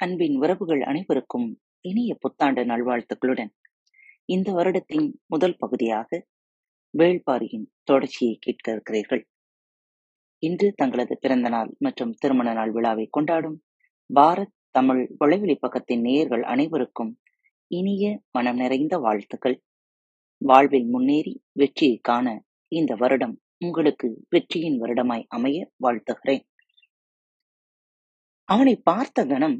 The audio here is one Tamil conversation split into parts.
அன்பின் உறவுகள் அனைவருக்கும் இனிய புத்தாண்டு நல்வாழ்த்துக்களுடன் இந்த வருடத்தின் முதல் பகுதியாக வேள்பாரியின் தொடர்ச்சியை கேட்க இருக்கிறீர்கள். இன்று தங்களது பிறந்த நாள் மற்றும் திருமண நாள் விழாவை கொண்டாடும் பாரத் தமிழ் வலைவெளி பக்கத்தின் நேயர்கள் அனைவருக்கும் இனிய மனம் நிறைந்த வாழ்த்துக்கள். வாழ்வில் முன்னேறி வெற்றியை காண இந்த வருடம் உங்களுக்கு வெற்றியின் வருடமாய் அமைய வாழ்த்துகிறேன். அவனை பார்த்த கணம்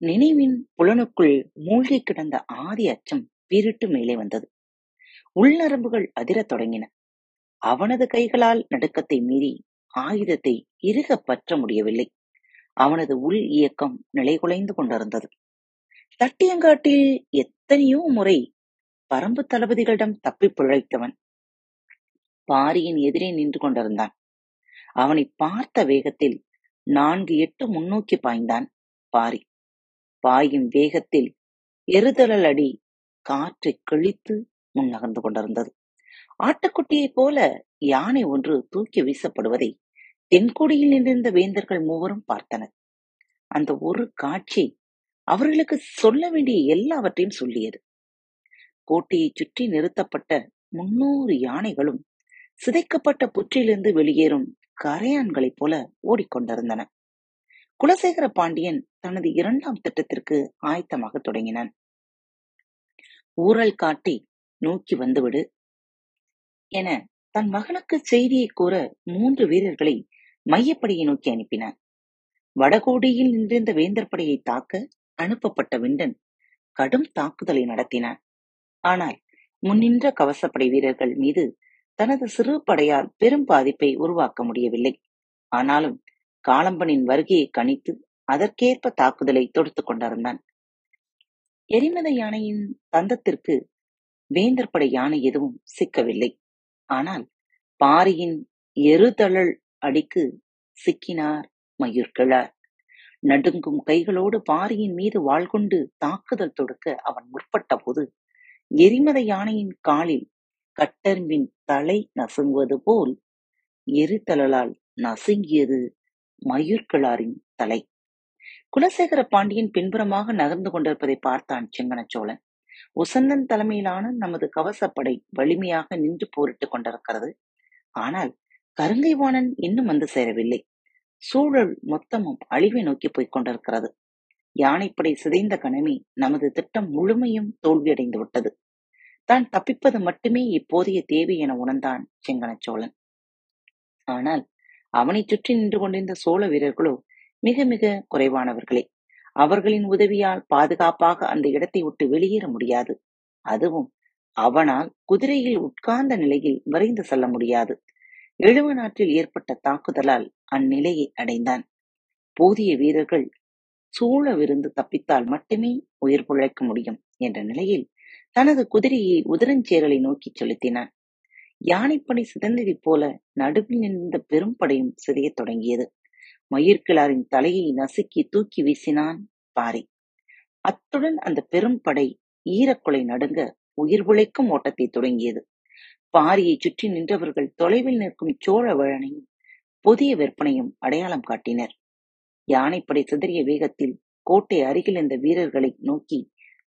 நினைவின் புலனுக்குள் மூழ்கி கிடந்த ஆதி அச்சம் பீரிட்டு மேலே வந்தது. உள்நரம்புகள் அதிரத் தொடங்கின. அவனது கைகளால் நடுக்கத்தை மீறி ஆயுதத்தை இறுக பற்ற முடியவில்லை. அவனது உள் இயக்கம் நிலைகுலைந்து கொண்டிருந்தது. தட்டியங்காட்டில் எத்தனையோ முறை பரம்பு தளபதிகளிடம் தப்பி பிழைத்தவன் பாரியின் எதிரே நின்று கொண்டிருந்தான். அவனை பார்த்த வேகத்தில் நான்கு எட்டு முன்னோக்கி பாய்ந்தான் பாரி. பாயும் வேகத்தில் எருதழல் அடி காற்றை கிழித்து முன் நகர்ந்து கொண்டிருந்தது. ஆட்டுக்குட்டியைப் போல யானை ஒன்று தூக்கி வீசப்படுவதை தென்கொடியில் நின்றிருந்த வேந்தர்கள் மூவரும் பார்த்தனர். அந்த ஒரு காட்சி அவர்களுக்கு சொல்ல வேண்டிய எல்லாவற்றையும் சொல்லியது. கோட்டையை சுற்றி நிறுத்தப்பட்ட முன்னூறு யானைகளும் சிதைக்கப்பட்ட புற்றிலிருந்து வெளியேறும் கரையான்களைப் போல ஓடிக்கொண்டிருந்தன. குலசேகர பாண்டியன் தனது இரண்டாம் திட்டத்திற்கு ஆயத்தமாக தொடங்கினான். ஊரல் காட்டி நோக்கி வந்துவிடு என தன் மகனுக்கு செய்தியை கூற மூன்று வீரர்களை மையப்படையை நோக்கி அனுப்பினான். வடகோடியில் நின்றிருந்த வேந்தர் படையை தாக்க அனுப்பப்பட்ட விண்டன் கடும் தாக்குதலை நடத்தினான். ஆனால் முன்னின்ற கவசப்படை வீரர்கள் மீது தனது சிறு படையால் பெரும் பாதிப்பை உருவாக்க முடியவில்லை. ஆனாலும் காலம்பனின் வருகையை கணித்து அதற்கேற்ப தாக்குதலை தொடுத்துக் கொண்டிருந்தான். எரிமத யானையின் தந்தத்திற்கு வேந்தர் படை யானை எதுவும் சிக்கவில்லை. ஆனால் பாரியின் எருதழல் அடிக்கு சிக்கினார் மயூர்கிழார் நடுங்கும் கைகளோடு பாரியின் மீது வாழ் கொண்டு தாக்குதல் தொடுக்க அவன் முற்பட்ட போது எரிமத யானையின் காலில் கட்டரும்பின் தலை நசுங்குவது போல் எரிதழலால் நசுங்கியது மயூர்கிழாரின் தலை. குலசேகர பாண்டியன் பின்புறமாக நகர்ந்து கொண்டிருப்பதை பார்த்தான் செங்கனச்சோழன். உசந்தன் தலைமையிலான நமது கவசப்படை வலிமையாக நின்று போரிட்டுக் கொண்டிருக்கிறது. ஆனால் கருங்கைவாணன் இன்னும் வந்து சேரவில்லை. சூழல் மொத்தமும் அழிவை நோக்கி போய்க் கொண்டிருக்கிறது. யானைப்படை சிதைந்த கணமே நமது திட்டம் முழுமையும் தோல்வியடைந்து விட்டது. தான் தப்பிப்பது மட்டுமே இப்போதைய தேவை என உணர்ந்தான் செங்கனச்சோழன். ஆனால் அவனை சுற்றி நின்று கொண்டிருந்த சோழ வீரர்களோ மிக மிக குறைவானவர்களே. அவர்களின் உதவியால் பாதுகாப்பாக அந்த இடத்தை விட்டு வெளியேற முடியாது. அதுவும் அவனால் குதிரையில் உட்கார்ந்த நிலையில் விரைந்து செல்ல முடியாது. எழுவ நாட்டில் ஏற்பட்ட தாக்குதலால் அந்நிலையை அடைந்தான். போதிய வீரர்கள் சூழவிருந்து தப்பித்தால் மட்டுமே உயிர் பிழைக்க முடியும் என்ற நிலையில் தனது குதிரையை உதிரஞ்சேரலை நோக்கி செலுத்தினான். யானைப்படை சிதந்ததைப் போல நடுவில் நின்ற பெரும் படையும் சிதையத் தொடங்கியது. மயிர்கிழாரின் தலையை நசுக்கி தூக்கி வீசினான் பாரி. அத்துடன் அந்த பெரும் படை ஈரக்குலை நடுங்க உயிர் பிழைக்கும் ஓட்டத்தை தொடங்கியது. பாரியை சுற்றி நின்றவர்கள் தொலைவில் நிற்கும் சோழ வழனையும் புதிய விற்பனையும் அடையாளம் காட்டினர். யானைப்படை சிதறிய வேகத்தில் கோட்டை அருகில் இருந்த வீரர்களை நோக்கி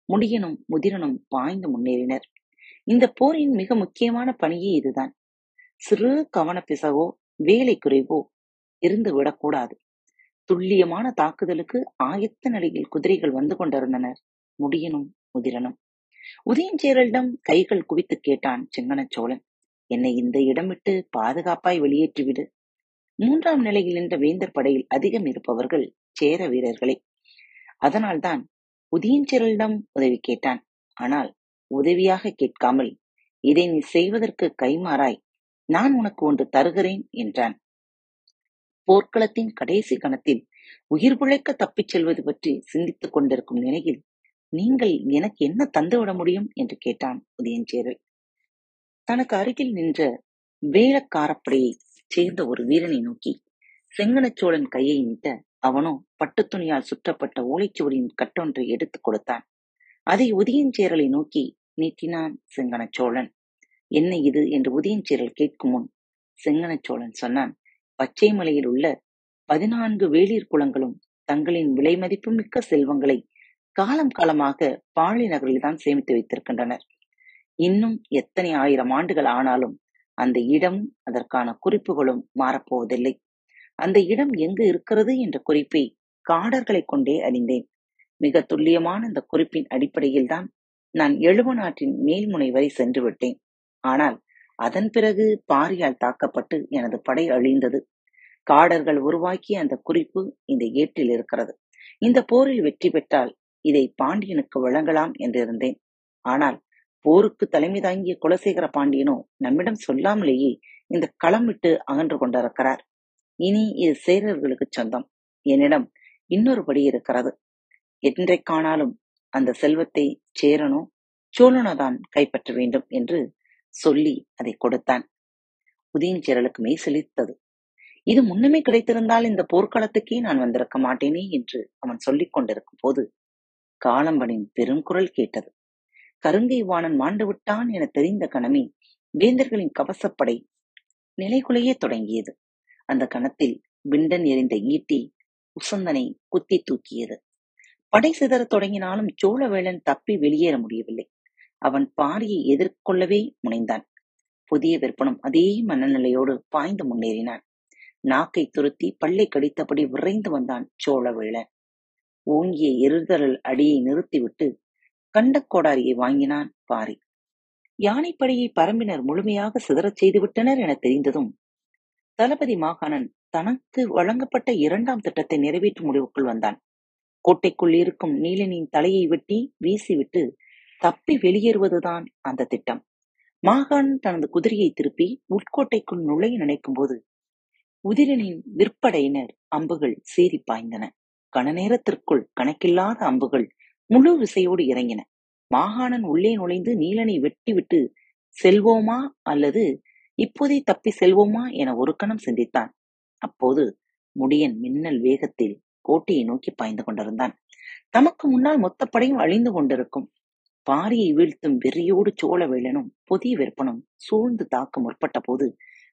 முடியனும் முதிரனும் பாய்ந்து முன்னேறினர். இந்த போரின் மிக முக்கியமான பணியே இதுதான். சிறு கவனப்பிசகோ வேலை குறைவோ இருந்து விடக்கூடாது. துல்லியமான தாக்குதலுக்கு ஆயத்த நிலையில் குதிரைகள் வந்து கொண்டிருந்தனர். முடியனும் முதிரனும். உதயஞ்சேரலிடம் கைகள் குவித்து கேட்டான் செங்கனச்சோழன் என்னை இந்த இடம் விட்டு பாதுகாப்பாய் வெளியேற்றிவிடு மூன்றாம் நிலையில் நின்ற வேந்தர் படையில் அதிகம் இருப்பவர்கள் சேர வீரர்களே. அதனால்தான் உதயஞ்சேரலிடம் உதவி கேட்டான். ஆனால் உதவியாக கேட்காமல் இதை நீ செய்வதற்கு கைமாறாய் நான் உனக்கு ஒன்று தருகிறேன் என்றான். போர்க்களத்தின் கடைசி கணத்தில் உயிர் பிழைக்க தப்பிச் செல்வது பற்றி சிந்தித்துக் கொண்டிருக்கும் நிலையில் நீங்கள் எனக்கு என்ன தந்துவிட முடியும்? என்று கேட்டான் உதயஞ்சேரல் தனக்கு அருகில் நின்ற வேலக்காரப்படையை சேர்ந்த ஒரு வீரனை நோக்கி செங்கனச்சோழன் கையை நீட்ட அவனோ பட்டு துணியால் சுற்றப்பட்ட ஓலைச்சுவடியின் கட்டொன்றை எடுத்துக் கொடுத்தான். அதை உதயஞ்சேரலை நோக்கி நீட்டினான் செங்கனச்சோழன் என்ன இது? என்று உதயஞ்சேரல் கேட்கும் முன் செங்கனச்சோழன் சொன்னான் பச்சை மலையில் உள்ள பதினான்கு வேளிர் குளங்களும் தங்களின் விலை மதிப்பு மிக்க செல்வங்களை காலம் காலமாக பாழி நகரில்தான் சேமித்து வைத்திருக்கின்றனர். இன்னும் எத்தனை ஆயிரம் ஆண்டுகள் ஆனாலும் அந்த இடமும் அதற்கான குறிப்புகளும் மாறப்போவதில்லை. அந்த இடம் எங்கு இருக்கிறது? என்ற குறிப்பை காடர்களை கொண்டே அறிந்தேன். மிக துல்லியமான இந்த குறிப்பின் அடிப்படையில் தான் நான் எழுவ நாட்டின் மேல்முனை வரை சென்று விட்டேன். ஆனால் அதன் பிறகு பாரியால் தாக்கப்பட்டு எனது படை அழிந்தது. காடர்கள் உருவாக்கிய அந்த குறிப்பு இந்த ஏட்டில் இருக்கிறது. இந்த போரில் வெற்றி பெற்றால் இதை பாண்டியனுக்கு வழங்கலாம் என்றிருந்தேன். ஆனால் போருக்கு தலைமை தாங்கிய குலசேகர பாண்டியனோ நம்மிடம் சொல்லாமலேயே இந்த களம் விட்டு அகன்று கொண்டிருக்கிறார். இனி இது சேரர்களுக்கு சொந்தம். என்னிடம் இன்னொரு படி இருக்கிறது. என்றைக்கானாலும் அந்த செல்வத்தை சேரனோ சோழனோ தான் கைப்பற்ற வேண்டும் என்று சொல்லி அதை கொடுத்தான். உதயன் சேரலுக்கு மெய் செழித்தது இது முன்னமே கிடைத்திருந்தால் இந்த போர்க்களத்துக்கே நான் வந்திருக்க மாட்டேனே என்று அவன் சொல்லிக் கொண்டிருக்கும் போது காலம்பனின் பெருங்குரல் கேட்டது. கருங்கை வாணன் மாண்டு விட்டான் என தெரிந்த கணமே வேந்தர்களின் கவசப்படை நிலைகுலையே தொடங்கியது. அந்த கணத்தில் விண்டன் எறிந்த ஈட்டி உசந்தனை குத்தி தூக்கியது. படை சிதறத் தொடங்கினாலும் சோழவேளன் தப்பி வெளியேற முடியவில்லை. அவன் பாரியை எதிர்கொள்ளவே முனைந்தான். புதிய விற்பனம் அதே மனநிலையோடு பாய்ந்து முன்னேறினான். நாக்கை துருத்தி பல்லை கடித்தபடி விரைந்து வந்தான் சோழவேளன் ஓங்கிய எருதரல் அடியை நிறுத்திவிட்டு கண்ட கோடாரியை வாங்கினான் பாரி யானைப்படையை பரம்பினர் முழுமையாக சிதறச் செய்துவிட்டனர் என தெரிந்ததும் தளபதி மாகாணன் தனக்கு வழங்கப்பட்ட இரண்டாம் திட்டத்தை நிறைவேற்றும் முடிவுக்குள் வந்தான். கோட்டைக்குள் இருக்கும் நீலனின் தலையை வெட்டி வீசிவிட்டு தப்பி வெளியேறுவதுதான் அந்த திட்டம். மாகாண் தனது குதிரையை திருப்பி உட்கோட்டைக்குள் நுழைய நினைக்கும் போது உதிரனின் விற்படையினர் அம்புகள் சீறி பாய்ந்தன. கன நேரத்திற்குள் கணக்கில்லாத அம்புகள் முழு விசையோடு இறங்கின. மாகாணன் உள்ளே நுழைந்து நீலனை வெட்டிவிட்டு செல்வோமா? அல்லது இப்போதே தப்பி செல்வோமா? என ஒரு கணம் சிந்தித்தான். அப்போது முடியன் மின்னல் வேகத்தில் கோட்டையை நோக்கி பாய்ந்து கொண்டிருந்தான். தமக்கு முன்னால் மொத்தப்படையும் அழிந்து கொண்டிருக்கும். பாரியை வீழ்த்தும் வெறியோடு சோழவேளனும் புதிய விற்பனும் சூழ்ந்து தாக்க முற்பட்ட போது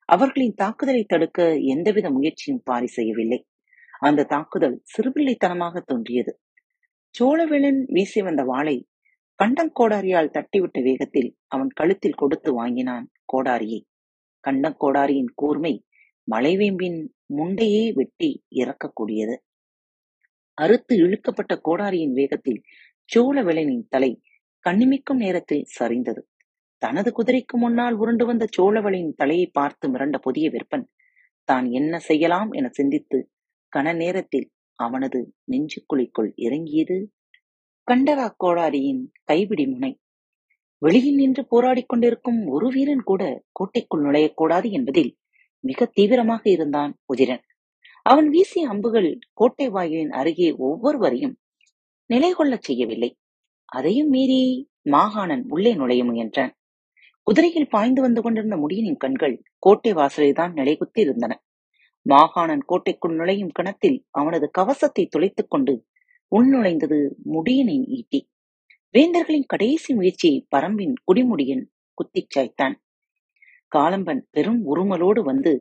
அவர்களின் தாக்குதலை தடுக்க எந்தவித முயற்சியும் பாரி செய்யவில்லை. அந்த தாக்குதல் சிறுபிள்ளைத்தனமாக தோன்றியது. சோழவேளன் வீசி வந்த வாளை கண்டங்கோடாரியால் தட்டிவிட்ட வேகத்தில் அவன் கழுத்தில் கொடுத்து வாங்கினான் கோடாரியை. கண்டங்கோடாரியின் கூர்மை மலைவேம்பின் முண்டையே வெட்டி இறக்கக்கூடியது. அறுத்து இழுக்கப்பட்ட கோடாரியின் வேகத்தில் சோழவேளனின் தலை கண்ணிமிக்கும் நேரத்தில் சரிந்தது. தனது குதிரைக்கு முன்னால் உருண்டு வந்த சோழவளின் தலையை பார்த்து மிரண்ட புதிய விற்பன் தான் என்ன செய்யலாம்? என சிந்தித்து கன நேரத்தில் அவனது நெஞ்சுக்குழிக்குள் இறங்கியது கண்டரா கோடாரியின் கைவிடி முனை. வெளியில் நின்று போராடிக் கொண்டிருக்கும் ஒரு வீரன் கூட கோட்டைக்குள் நுழையக்கூடாது என்பதில் மிக தீவிரமாக இருந்தான் உதிரன். அவன் வீசிய அம்புகள் கோட்டை வாயிலின் அருகே ஒவ்வொருவரையும் நிலை கொள்ளச் செய்யவில்லை. அதையும் மீறி மாகாணன் உள்ளே நுழைய முயன்றான். குதிரையில் பாய்ந்து வந்து கொண்டிருந்த முடியனின் கண்கள் கோட்டை வாசலில் தான் நிலைகுத்தி இருந்தன மாகாணன் கோட்டைக்குள் நுழையும் கணத்தில் அவனது கவசத்தை துளைத்துக் கொண்டு உள்நுழைந்தது முடியனின் ஈட்டி. வேந்தர்களின் கடைசி முயற்சியை பரம்பின் குடிமுடியன் குத்திச் சாய்த்தான் காலம்பன் பெரும் உருமலோடு வந்து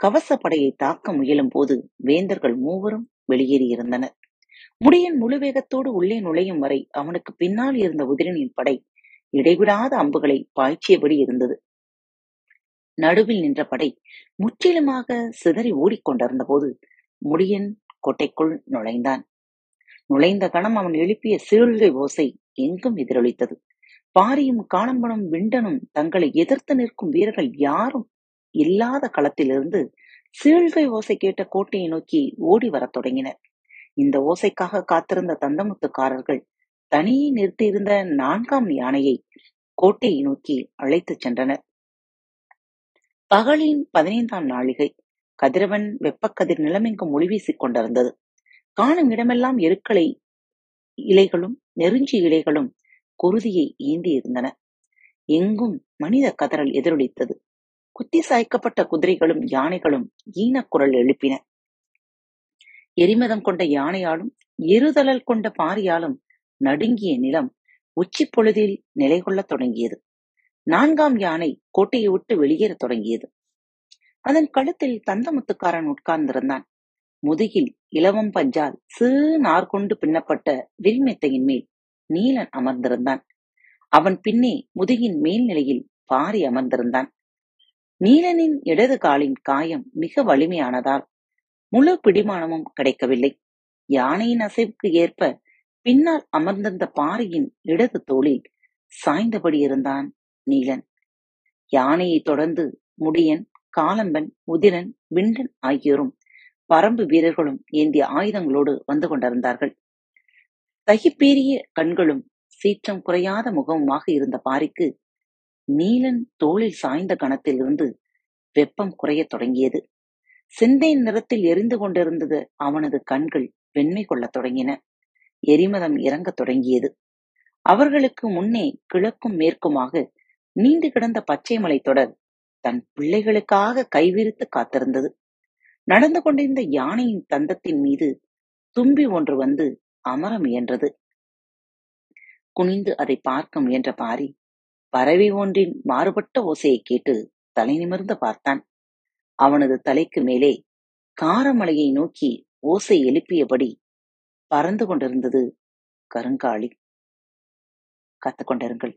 கவசப்படையை தாக்க முயலும் போது வேந்தர்கள் மூவரும் வெளியேறியிருந்தனர் முடியன் முழு வேகத்தோடு உள்ளே நுழையும் வரை அவனுக்கு பின்னால் இருந்த உதிரனின் படை இடைவிடாத அம்புகளை பாய்ச்சியபடி இருந்தது. நடுவில் நின்ற படை முற்றிலுமாக சிதறி ஓடிக்கொண்டிருந்த போது முடியன் கோட்டைக்குள் நுழைந்தான். நுழைந்த கணம் அவன் எழுப்பிய சீழ்கை ஓசை எங்கும் எதிரொலித்தது. பாரியும் காணம்பனும் விண்டனும் தங்களை எதிர்த்து நிற்கும் வீரர்கள் யாரும் இல்லாத களத்திலிருந்து சீழ்கை ஓசை கேட்ட கோட்டையை நோக்கி ஓடி வரத் தொடங்கினர். இந்த ஓசைக்காக காத்திருந்த தந்தமுத்துக்காரர்கள் தனியே நிறுத்தியிருந்த நான்காம் யானையை கோட்டையை நோக்கி அழைத்துச் சென்றனர். பகலின் பதினைந்தாம் நாளிகை கதிரவன் வெப்பக்கதிர் நிலமெங்கும் ஒளி வீசிக் கொண்டிருந்தது. காணும் இடமெல்லாம் எருக்களை இலைகளும் நெருஞ்சி இலைகளும் குருதியை ஏந்தி இருந்தன எங்கும் மனித கதறல் எதிரொலித்தது. குத்தி சாய்க்கப்பட்ட குதிரைகளும் யானைகளும் ஈனக்குரல் எழுப்பின. எரிமதம் கொண்ட யானையாலும் இருதழல் கொண்ட பாரியாலும் நடுங்கிய நிலம் உச்சி பொழுதில் நிலை கொள்ளத் தொடங்கியது. நான்காம் யானை கோட்டையை விட்டு வெளியேறத் தொடங்கியது. அதன் கழுத்தில் தந்தமுத்துக்காரன் உட்கார்ந்திருந்தான். முதுகில் இலவம் பஞ்சால் சிறு நார் கொண்டு பின்னப்பட்ட விரிமெத்தையின் மேல் நீலன் அமர்ந்திருந்தான். அவன் பின்னே முதுகின் மேல்நிலையில் பாரி அமர்ந்திருந்தான். நீலனின் இடது காலின் காயம் மிக வலிமையானதால் முழு பிடிமானமும் கிடைக்கவில்லை. யானையின் அசைவுக்கு ஏற்ப பின்னால் அமர்ந்திருந்த பாறையின் இடது தோளில் சாய்ந்தபடி இருந்தான் நீலன். யானையை தொடர்ந்து முடியன் காலம்பன் உதிரன் விண்டன் ஆகியோரும் பரம்பு வீரர்களும் ஏந்திய ஆயுதங்களோடு வந்து கொண்டிருந்தார்கள். தகிப்பேறிய கண்களும் சீற்றம் குறையாத முகமுமாக இருந்த பாரிக்கு நீலன் தோளில் சாய்ந்த கணத்திலிருந்து வெப்பம் குறையத் தொடங்கியது. சிந்தையின் நிறத்தில் எரிந்து கொண்டிருந்தது அவனது கண்கள் வெண்மை கொள்ளத் தொடங்கின. எரிமதம் இறங்கத் தொடங்கியது. அவர்களுக்கு முன்னே கிழக்கும் மேற்குமாக நீண்டு கிடந்த பச்சை மலை தொடர் தன் பிள்ளைகளுக்காக கைவிரித்து காத்திருந்தது. நடந்து கொண்டிருந்த யானையின் தந்தத்தின் மீது தும்பி ஒன்று வந்து அமர முயன்றது. குனிந்து அதை பார்க்க முயன்ற பாரி பறவை ஒன்றின் மாறுபட்ட ஓசையை கேட்டு தலை நிமிர்ந்து பார்த்தான். அவனது தலைக்கு மேலே காரமலையை நோக்கி ஓசை எழுப்பியபடி பறந்து கொண்டிருந்தது கருங்காளி கத்துக்கொண்டிருங்கள்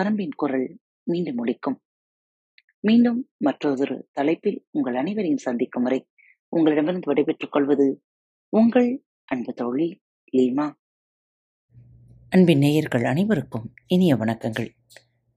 பரம்பின் குரல் மீண்டும் ஒழிக்கும் மீண்டும் மற்றொரு தலைப்பில் உங்கள் அனைவரையும் சந்திக்கும் வரை உங்களிடமிருந்து விடைபெற்றுக் கொள்வது உங்கள் அன்பு தோழி லீமா. அன்பின் நேயர்கள் அனைவருக்கும் இனிய வணக்கங்கள்.